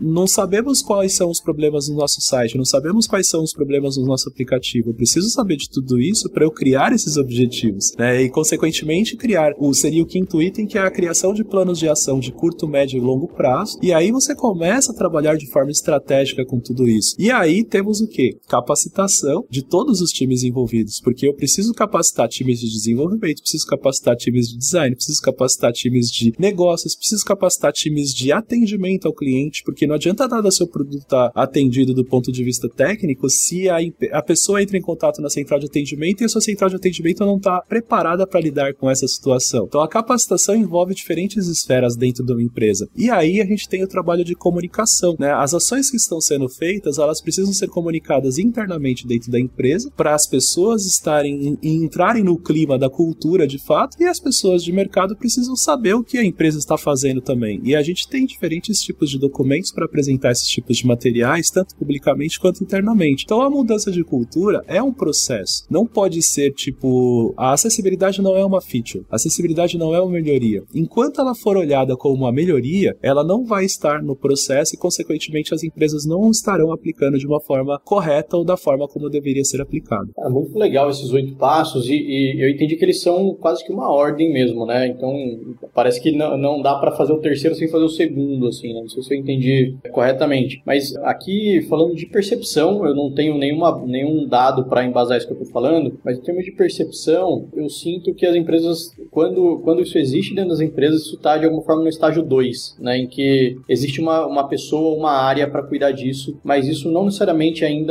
não sabemos quais são os problemas no nosso site, não sabemos quais são os problemas no nosso aplicativo. Eu preciso saber de tudo isso para eu criar esses objetivos, né? E consequentemente criar o seria o quinto item que é a criação de planos de ação de curto, médio e longo prazo. E aí você começa a trabalhar de forma estratégica com tudo isso. E aí temos o que? Capacitação de todos os times envolvidos, porque eu preciso capacitar times de desenvolvimento, preciso capacitar times de design, preciso capacitar times de negócios, preciso capacitar times de atendimento ao cliente, porque não adianta nada seu produto estar tá atendido do ponto de vista técnico se a, a pessoa entra em contato na central de atendimento e a sua central de atendimento não está preparada para lidar com essa situação. Então a capacitação envolve diferentes esferas dentro de uma empresa. E aí a gente tem o trabalho de comunicação, né? As ações que estão sendo feitas, elas precisam ser comunicadas internamente dentro da empresa para as pessoas estarem e entrarem no clima da cultura de fato e as pessoas de mercado precisam saber o que a empresa está fazendo também. E a gente tem diferentes tipos de documentos para apresentar esses tipos de materiais, tanto publicamente quanto internamente. Então a mudança de cultura é um processo. Não pode ser tipo a acessibilidade não é uma feature. A acessibilidade não é uma melhoria. Enquanto ela for olhada como uma melhoria, ela não vai estar no processo e consequentemente as empresas não estarão aplicando de uma forma correta ou da forma como deveria ser aplicado. É muito legal esses oito passos e, e, eu entendi que eles são quase que uma ordem mesmo, né? Então parece que não, não dá para fazer o terceiro sem fazer o segundo, assim, né? Não sei se eu entendi corretamente. Mas aqui, falando de percepção, eu não tenho nenhuma, nenhum dado para embasar isso que eu tô falando, mas em termos de percepção, eu sinto que as empresas, quando, quando isso existe dentro das empresas, isso está de alguma forma no estágio 2, né? Em que existe uma, uma pessoa, uma área para cuidar disso, mas isso não necessariamente ainda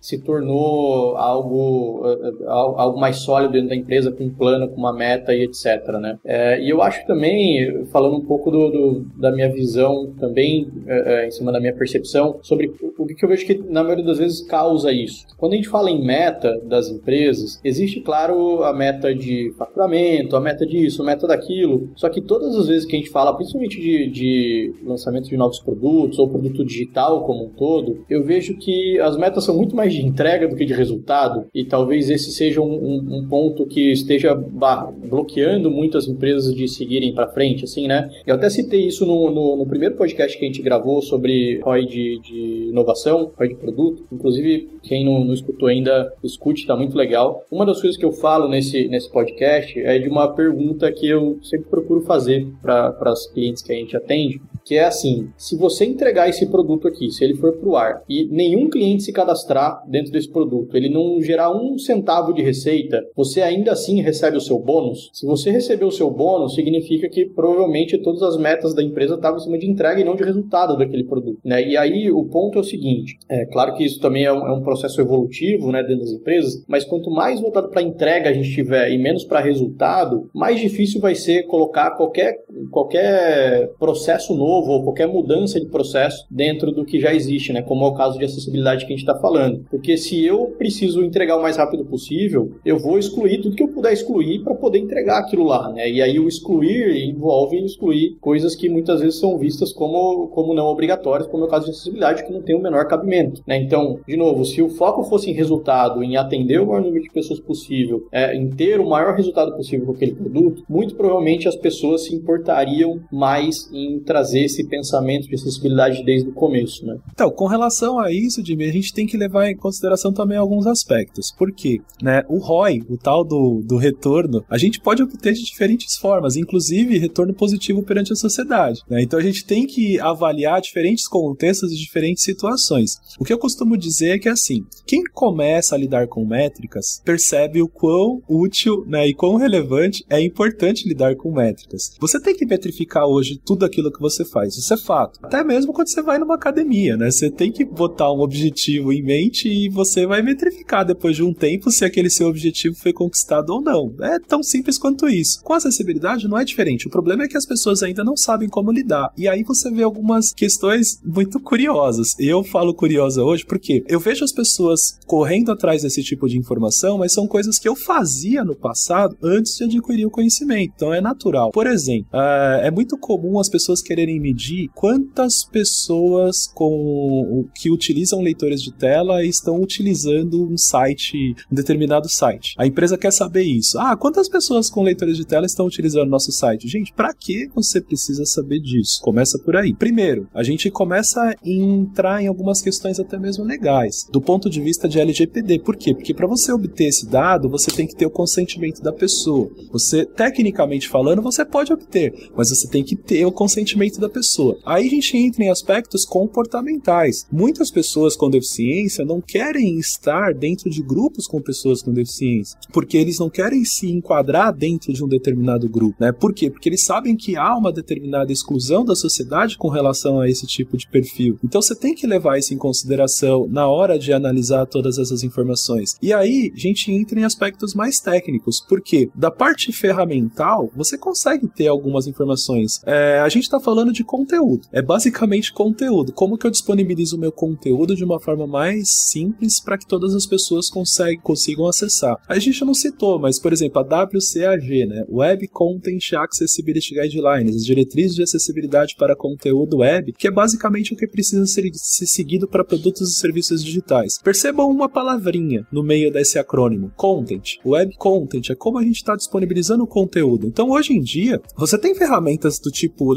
se tornou algo, eh, algo mais sólido dentro da empresa, com um plano, com uma meta e etc. Né? É, e eu acho também, falando um pouco do, do da minha visão também, é, em cima da minha percepção, sobre o que eu vejo que na maioria das vezes causa isso. Quando a gente fala em meta das empresas, existe, claro, a meta de faturamento, a meta disso, a meta daquilo, só que todas as vezes que a gente fala, principalmente de, de lançamento de novos produtos ou produto digital como um todo, eu vejo que as metas são muito mais de entrega do que de resultado, e talvez esse seja um, um, um ponto que esteja bloqueando muitas empresas de seguirem para frente, assim, né? Eu até citei isso no, no, no, primeiro podcast que a gente gravou sobre ROI de, de inovação, ROI de produto. Inclusive, quem não, não escutou ainda, escute, tá muito legal. Uma das coisas que eu falo nesse, nesse podcast é de uma pergunta que eu sempre procuro fazer para os clientes que a gente atende, que é assim: se você entregar esse produto aqui, se ele for para o ar e nenhum cliente se cadastrar dentro desse produto, ele não gerar um centavo de receita, você ainda assim recebe o seu bônus? Se você receber o seu bônus, significa que provavelmente todas as metas da empresa estavam em cima de entrega e não de resultado daquele produto. Né? E aí o ponto é o seguinte: é claro que isso também é um, é um processo evolutivo né, dentro das empresas, mas quanto mais voltado para entrega a gente tiver e menos para resultado, mais difícil vai ser colocar qualquer, qualquer processo novo novo ou qualquer mudança de processo dentro do que já existe, né? Como é o caso de acessibilidade que a gente está falando. Porque se eu preciso entregar o mais rápido possível, eu vou excluir tudo que eu puder excluir para poder entregar aquilo lá, né? E aí o excluir envolve excluir coisas que muitas vezes são vistas como, como não obrigatórias, como é o caso de acessibilidade, que não tem o menor cabimento, né? Então, de novo, se o foco fosse em resultado, em atender o maior número de pessoas possível, é, em ter o maior resultado possível com aquele produto, muito provavelmente as pessoas se importariam mais em trazer esse pensamento de acessibilidade desde o começo, né? Então, com relação a isso, Jimmy, a gente tem que levar em consideração também alguns aspectos. Por quê? Né, o ROI, o tal do, do retorno, a gente pode obter de diferentes formas, inclusive retorno positivo perante a sociedade. Né? Então a gente tem que avaliar diferentes contextos e diferentes situações. O que eu costumo dizer é que assim, quem começa a lidar com métricas percebe o quão útil né, e quão relevante é importante lidar com métricas. Você tem que metrificar hoje tudo aquilo que você faz, isso é fato. Até mesmo quando você vai numa academia, né? Você tem que botar um objetivo em mente e você vai metrificar depois de um tempo se aquele seu objetivo foi conquistado ou não. É tão simples quanto isso. Com acessibilidade não é diferente. O problema é que as pessoas ainda não sabem como lidar. E aí você vê algumas questões muito curiosas. Eu falo curiosa hoje porque eu vejo as pessoas correndo atrás desse tipo de informação, mas são coisas que eu fazia no passado antes de adquirir o conhecimento. Então é natural. Por exemplo, uh, é muito comum as pessoas quererem medir quantas pessoas com que utilizam leitores de tela estão utilizando um site, um determinado site. A empresa quer saber isso. Ah, quantas pessoas com leitores de tela estão utilizando nosso site? Gente, para que você precisa saber disso? Começa por aí. Primeiro, a gente começa a entrar em algumas questões até mesmo legais, do ponto de vista de LGPD. Por quê? Porque para você obter esse dado, você tem que ter o consentimento da pessoa. Você, tecnicamente falando, você pode obter, mas você tem que ter o consentimento da pessoa. Aí a gente entra em aspectos comportamentais. Muitas pessoas com deficiência não querem estar dentro de grupos com pessoas com deficiência, porque eles não querem se enquadrar dentro de um determinado grupo, né? Por quê? Porque eles sabem que há uma determinada exclusão da sociedade com relação a esse tipo de perfil. Então você tem que levar isso em consideração na hora de analisar todas essas informações. E aí a gente entra em aspectos mais técnicos, porque da parte ferramental você consegue ter algumas informações. É, a gente está falando de conteúdo, é basicamente conteúdo. Como que eu disponibilizo o meu conteúdo de uma forma mais simples para que todas as pessoas conseguem, consigam acessar? A gente não citou, mas por exemplo, a WCAG, né? Web Content Accessibility Guidelines, as diretrizes de acessibilidade para conteúdo web, que é basicamente o que precisa ser, ser seguido para produtos e serviços digitais. Percebam uma palavrinha no meio desse acrônimo: content. Web content é como a gente está disponibilizando o conteúdo. Então, hoje em dia, você tem ferramentas do tipo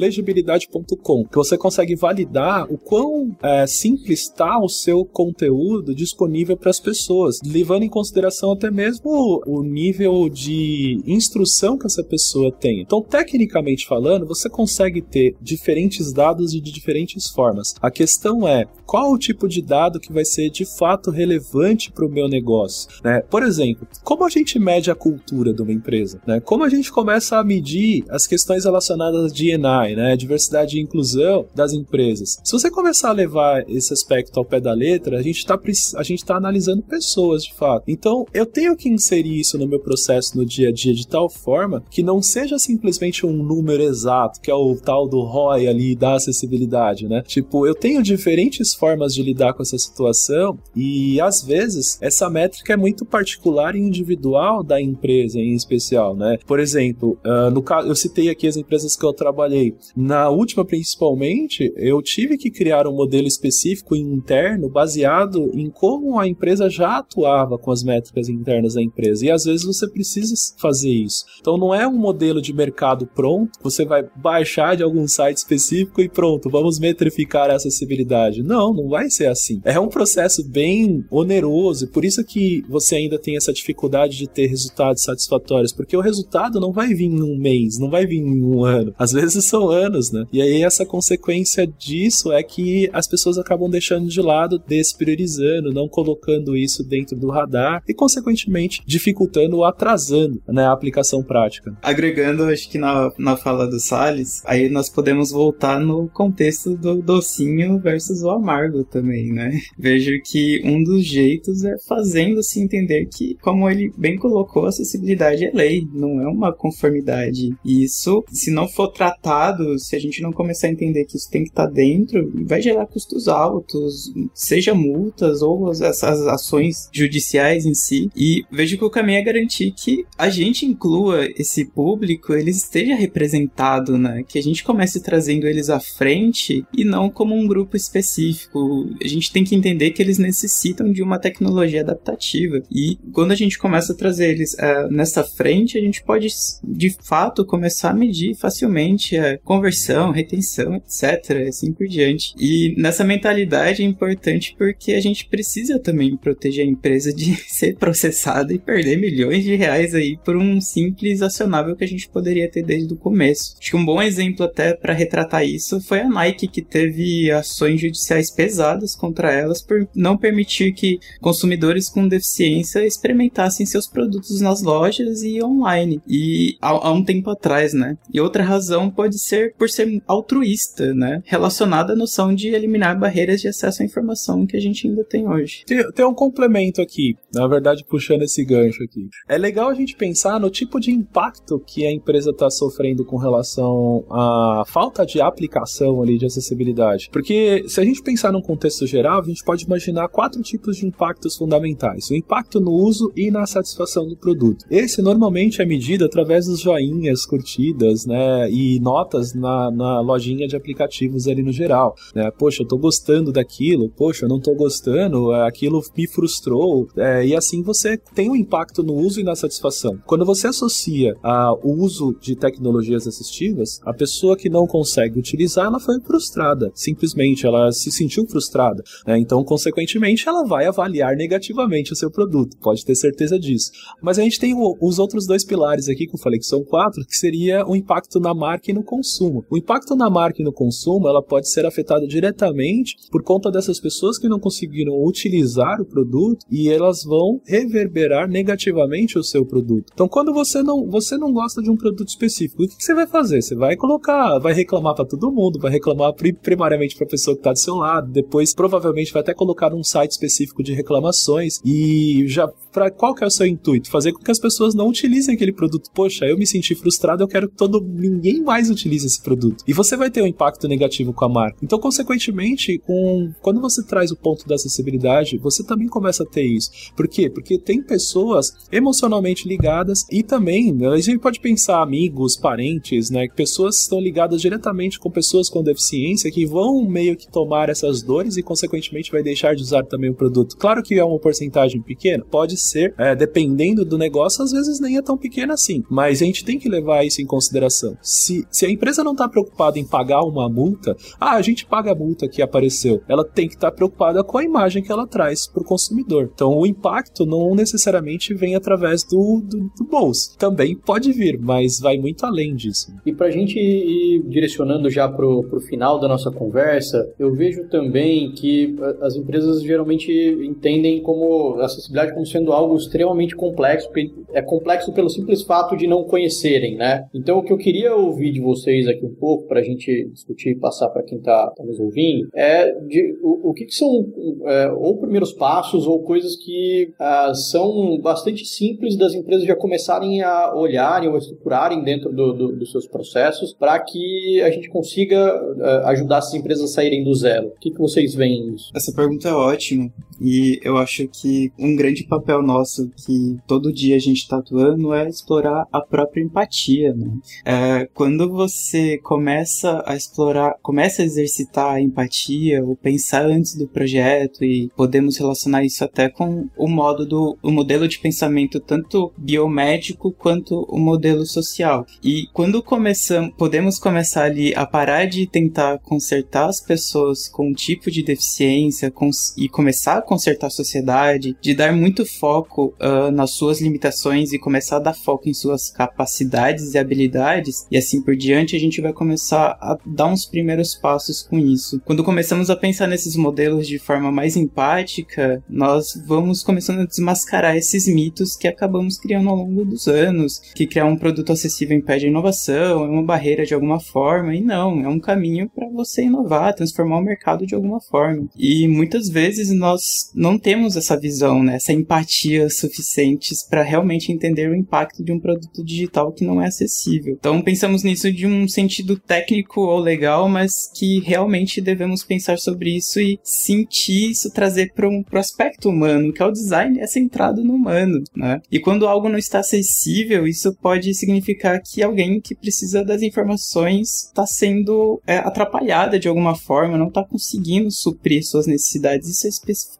que você consegue validar o quão é, simples está o seu conteúdo disponível para as pessoas, levando em consideração até mesmo o nível de instrução que essa pessoa tem. Então, tecnicamente falando, você consegue ter diferentes dados de diferentes formas. A questão é qual o tipo de dado que vai ser de fato relevante para o meu negócio. Né? Por exemplo, como a gente mede a cultura de uma empresa? Né? Como a gente começa a medir as questões relacionadas a D&I, né? diversidade e inclusão das empresas? Se você começar a levar esse aspecto ao pé da letra, a gente está a gente tá analisando pessoas de fato. Então, eu tenho que inserir isso no meu processo no dia a dia de tal forma que não seja simplesmente um número exato, que é o tal do ROI ali da acessibilidade, né? Tipo, eu tenho diferentes formas de lidar com essa situação e às vezes essa métrica é muito particular e individual da empresa em especial, né? Por exemplo, uh, no caso, eu citei aqui as empresas que eu trabalhei. Na última, principalmente, eu tive que criar um modelo específico interno baseado em como a empresa já atuava com as métricas internas da empresa. E às vezes você precisa fazer isso. Então não é um modelo de mercado pronto, você vai baixar de algum site específico e pronto, vamos metrificar a acessibilidade. Não, não vai ser assim. É um processo bem oneroso e por isso que você ainda tem essa dificuldade de ter resultados satisfatórios, porque o resultado não vai vir em um mês, não vai vir em um ano. Às vezes são anos, né? E aí essa consequência disso é que as pessoas acabam deixando de lado, despriorizando, não colocando isso dentro do radar e, consequentemente, dificultando ou atrasando né, a aplicação prática. Agregando, acho que na, na fala do Salles, aí nós podemos voltar no contexto do docinho versus o amargo também, né? Vejo que um dos jeitos é fazendo-se entender que, como ele bem colocou, acessibilidade é lei, não é uma conformidade. E isso, se não for tratado, se a gente não começar a entender que isso tem que estar tá dentro, vai gerar custos altos, seja multas ou essas ações judiciais em si. E vejo que o caminho é garantir que a gente inclua esse público, ele esteja representado, né? Que a gente comece trazendo eles à frente e não como um grupo específico. A gente tem que entender que eles necessitam de uma tecnologia adaptativa. E quando a gente começa a trazer eles uh, nessa frente, a gente pode de fato começar a medir facilmente a conversão, retenção, etc. Assim por diante. E nessa mentalidade é importante porque a gente precisa também proteger a empresa de ser processada e perder milhões de reais aí por um simples acionável que a gente poderia ter desde o começo. Acho que um bom exemplo até para retratar isso foi a Nike que teve ações judiciais pesadas contra elas por não permitir que consumidores com deficiência experimentassem seus produtos nas lojas e online. E há, há um tempo atrás, né? E outra razão pode ser por ser altruísta, né? Relacionada à noção de eliminar barreiras de acesso à informação que a gente ainda tem hoje. Tem, tem um complemento aqui, na verdade, puxando esse gancho aqui. É legal a gente pensar no tipo de impacto que a empresa está sofrendo com relação à falta de aplicação ali de acessibilidade. Porque se a gente pensar num contexto geral, a gente pode imaginar quatro tipos de impactos fundamentais: o impacto no uso e na satisfação do produto. Esse normalmente é medido através dos joinhas, curtidas, né, e notas na, na lojinha de aplicativos ali no geral. Né? Poxa, eu tô gostando daquilo, poxa, eu não tô gostando, aquilo me frustrou, é, e assim você tem um impacto no uso e na satisfação. Quando você associa a, o uso de tecnologias assistivas, a pessoa que não consegue utilizar, ela foi frustrada. Simplesmente, ela se sentiu frustrada. Né? Então, consequentemente, ela vai avaliar negativamente o seu produto. Pode ter certeza disso. Mas a gente tem o, os outros dois pilares aqui, que eu falei que são quatro, que seria o impacto na marca e no consumo. O impacto na marca e no consumo, ela pode ser afetada diretamente por conta dessas pessoas que não conseguiram utilizar o produto e elas vão reverberar negativamente o seu produto. Então, quando você não, você não gosta de um produto específico, o que, que você vai fazer? Você vai colocar, vai reclamar para todo mundo, vai reclamar primariamente para a pessoa que está do seu lado, depois provavelmente vai até colocar um site específico de reclamações e já para qual que é o seu intuito? Fazer com que as pessoas não utilizem aquele produto. Poxa, eu me senti frustrado, eu quero que todo ninguém mais utilize esse produto. E você vai ter um impacto negativo com a marca. Então, consequentemente, com quando você traz o ponto da acessibilidade, você também começa a ter isso. Por quê? Porque tem pessoas emocionalmente ligadas e também, né, a gente pode pensar amigos, parentes, né, pessoas que estão ligadas diretamente com pessoas com deficiência que vão meio que tomar essas dores e consequentemente vai deixar de usar também o produto. Claro que é uma porcentagem pequena, pode ser, é, dependendo do negócio, às vezes nem é tão pequena assim, mas a gente tem que levar isso em consideração. Se, se a empresa não está preocupada em pagar uma multa, ah, a gente paga a multa que apareceu, ela tem que estar tá preocupada com a imagem que ela traz para o consumidor. Então o impacto não necessariamente vem através do, do, do bolso. Também pode vir, mas vai muito além disso. E para a gente ir direcionando já para o final da nossa conversa, eu vejo também que as empresas geralmente entendem como acessibilidade como sendo algo extremamente complexo, é complexo pelo simples fato de não conhecerem, né? Então o que eu queria ouvir de vocês aqui um pouco para a gente discutir e passar para quem está tá nos ouvindo é de, o, o que, que são é, ou primeiros passos ou coisas que ah, são bastante simples das empresas já começarem a olharem ou estruturarem dentro do, do, dos seus processos para que a gente consiga uh, ajudar essas empresas a saírem do zero. O que, que vocês veem nisso? Essa pergunta é ótima e eu acho que um grande papel nosso que todo dia a gente está atuando é explorar a própria empatia. Né? É, quando você começa a explorar, começa a exercitar a empatia, ou pensar antes do projeto e podemos relacionar isso até com o modo do o modelo de pensamento tanto biomédico quanto o modelo social. E quando começamos, podemos começar ali a parar de tentar consertar as pessoas com um tipo de deficiência com, e começar a consertar a sociedade, de dar muito foco uh, nas suas limitações e começar a dar foco em suas capacidades e habilidades, e assim por diante, a gente vai começar a dar uns primeiros passos com isso. Quando começamos a pensar nesses modelos de forma mais empática, nós vamos começando a desmascarar esses mitos que acabamos criando ao longo dos anos, que criar um produto acessível impede a inovação, é uma barreira de alguma forma, e não, é um caminho para você inovar, transformar o mercado de alguma forma. E muitas vezes nós não temos essa visão, né, essa empatia suficientes para realmente entender o impacto de um produto digital que não é acessível. Então pensamos nisso de um sentido técnico ou legal, mas que realmente devemos pensar sobre isso e sentir isso trazer para um aspecto humano, que é o design é centrado no humano, né? E quando algo não está acessível, isso pode significar que alguém que precisa das informações está sendo é, atrapalhada de alguma forma, não está conseguindo suprir suas necessidades. Isso é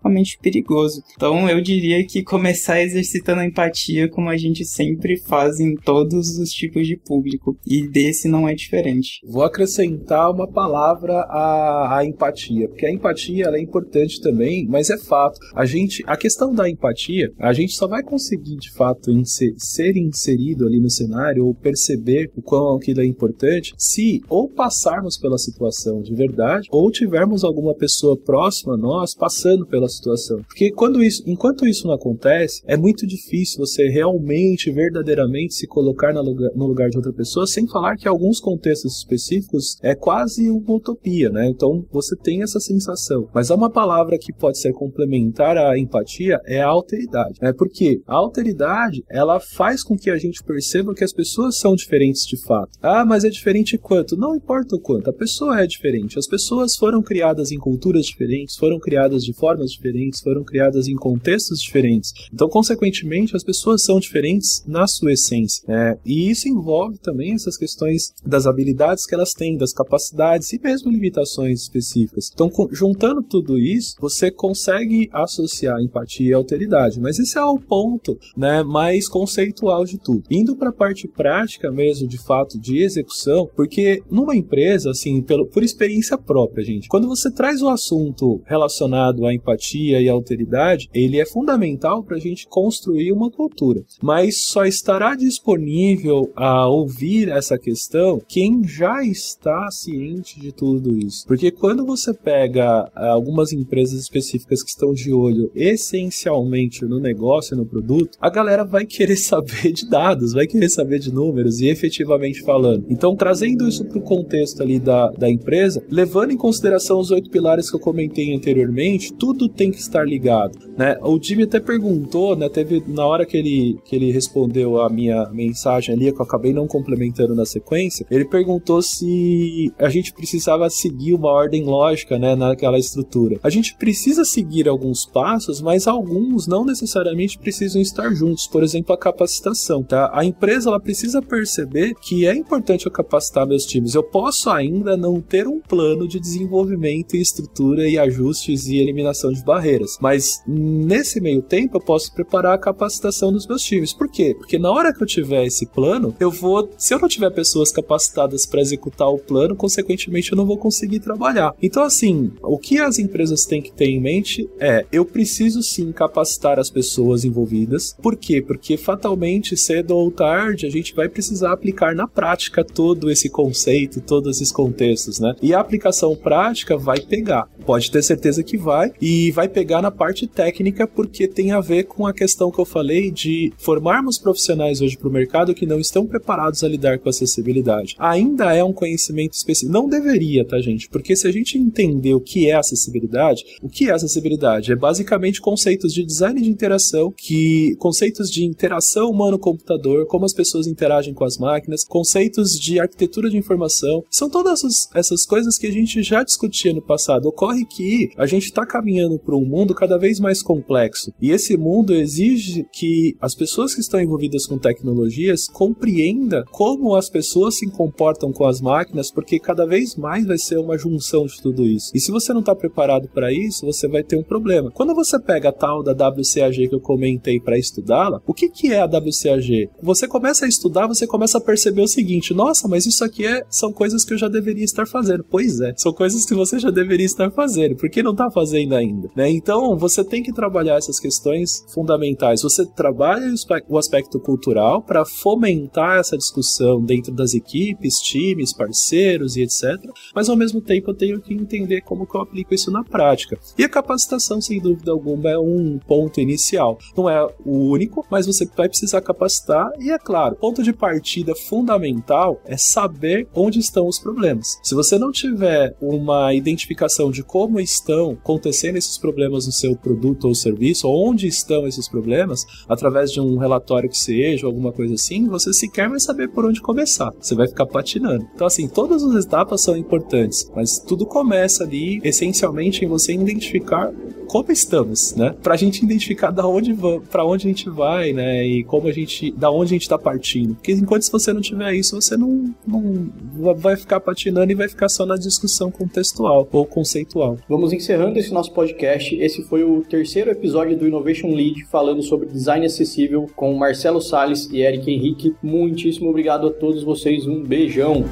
especificamente perigoso. Então eu diria que começar exercitando a empatia, como a gente sempre faz em todos os tipos de público, e desse não é diferente. Vou acrescentar uma palavra à, à empatia, porque a empatia é importante também, mas é fato. A gente, a questão da empatia, a gente só vai conseguir de fato inser, ser inserido ali no cenário ou perceber o quão aquilo é importante se ou passarmos pela situação de verdade ou tivermos alguma pessoa próxima a nós passando pela situação. Porque quando isso, enquanto isso não acontece, é muito difícil você realmente, verdadeiramente se colocar no lugar, no lugar de outra pessoa, sem falar que alguns contextos específicos é quase uma utopia, né? Então você tem essa sensação. Mas há uma palavra que pode ser complementar à empatia é a alteridade. Né? Porque a alteridade ela faz com que a gente perceba que as pessoas são diferentes de fato. Ah, mas é diferente quanto? Não importa o quanto, a pessoa é diferente. As pessoas foram criadas em culturas diferentes, foram criadas de formas diferentes, foram criadas em contextos diferentes. Então, consequentemente, as pessoas são diferentes na sua essência. Né? E isso envolve também essas questões das habilidades que elas têm, das capacidades e mesmo limitações específicas. Então, juntando tudo isso, você consegue associar empatia e alteridade. Mas esse é o ponto né, mais conceitual de tudo. Indo para a parte prática mesmo, de fato, de execução, porque numa empresa, assim, pelo, por experiência própria, gente, quando você traz o assunto relacionado à empatia e alteridade, ele é fundamental para a gente construir uma cultura. Mas só estará disponível a ouvir essa questão quem já está ciente de tudo isso. Porque quando você pega ah, algumas empresas específicas que estão de olho essencialmente no negócio, no produto, a galera vai querer saber de dados, vai querer saber de números e efetivamente falando. Então, trazendo isso para o contexto ali da, da empresa, levando em consideração os oito pilares que eu comentei anteriormente, tudo tem que estar ligado. Né? O Jimmy até perguntou, né, teve na hora que ele, que ele respondeu a minha mensagem ali, que eu acabei não complementando na sequência, ele perguntou se a gente precisava seguir uma ordem lógica né, naquela estrutura. A gente precisa seguir alguns passos, mas alguns não necessariamente precisam estar juntos. Por exemplo, a capacitação. Tá? A empresa ela precisa perceber que é importante eu capacitar meus times. Eu posso ainda não ter um plano de desenvolvimento e estrutura e ajustes e eliminação de barreiras, mas nesse meio tempo eu posso preparar a capacitação dos meus times. Por quê? Porque na hora que eu tiver esse plano, eu vou, se eu não tiver pessoas capacitadas para executar o plano, consequentemente eu não vou conseguir trabalhar. Então assim, o que as empresas têm que ter em mente é, eu preciso sim capacitar as pessoas envolvidas. Por quê? Porque fatalmente cedo ou tarde a gente vai precisar aplicar na prática todo esse conceito, todos esses contextos, né? E a aplicação prática vai pegar. Pode ter certeza que vai e vai pegar na parte técnica porque tem a ver com a questão que eu falei de formarmos profissionais hoje para o mercado que não estão preparados a lidar com acessibilidade. Ainda é um conhecimento específico. Não deveria, tá, gente? Porque se a gente entender o que é acessibilidade, o que é acessibilidade? É basicamente conceitos de design de interação, que conceitos de interação humano-computador, como as pessoas interagem com as máquinas, conceitos de arquitetura de informação. São todas essas coisas que a gente já discutia no passado. Ocorre que a gente está caminhando para um mundo cada vez mais complexo. E esse mundo exige que as pessoas que estão envolvidas com tecnologias compreendam como as pessoas se comportam com as máquinas, porque cada vez mais vai ser uma junção de tudo isso. E se você não está preparado para isso, você vai ter um problema. Quando você pega a tal da WCAG que eu comentei para estudá-la, o que, que é a WCAG? Você começa a estudar, você começa a perceber o seguinte: nossa, mas isso aqui é, são coisas que eu já deveria estar fazendo. Pois é, são coisas que você já deveria estar fazendo. Por que não está fazendo ainda? Né? Então, você tem que trabalhar essas questões fundamentais. Você trabalha o aspecto cultural para fomentar essa discussão dentro das equipes, times, parceiros e etc. Mas ao mesmo tempo eu tenho que entender como que eu aplico isso na prática. E a capacitação, sem dúvida alguma, é um ponto inicial. Não é o único, mas você vai precisar capacitar. E é claro, ponto de partida fundamental é saber onde estão os problemas. Se você não tiver uma identificação de como estão acontecendo esses problemas no seu produto ou serviço, onde estão esses problemas, através de um relatório que seja, alguma coisa assim, você sequer vai saber por onde começar. Você vai ficar patinando. Então, assim, todas as etapas são importantes, mas tudo começa ali, essencialmente, em você identificar como estamos, né? Pra gente identificar da onde para onde a gente vai, né? E como a gente, da onde a gente tá partindo. Porque enquanto se você não tiver isso, você não, não vai ficar patinando e vai ficar só na discussão contextual ou conceitual. Vamos encerrando esse nosso podcast. Esse foi o terceiro episódio do Innovation Lead falando sobre design acessível com Marcelo Sales e Eric Henrique. Muitíssimo obrigado a todos vocês. Um beijão.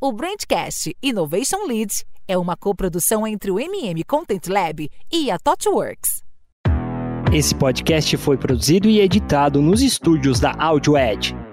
O Brandcast Innovation Lead é uma coprodução entre o MM Content Lab e a ThoughtWorks. Esse podcast foi produzido e editado nos estúdios da AudioEd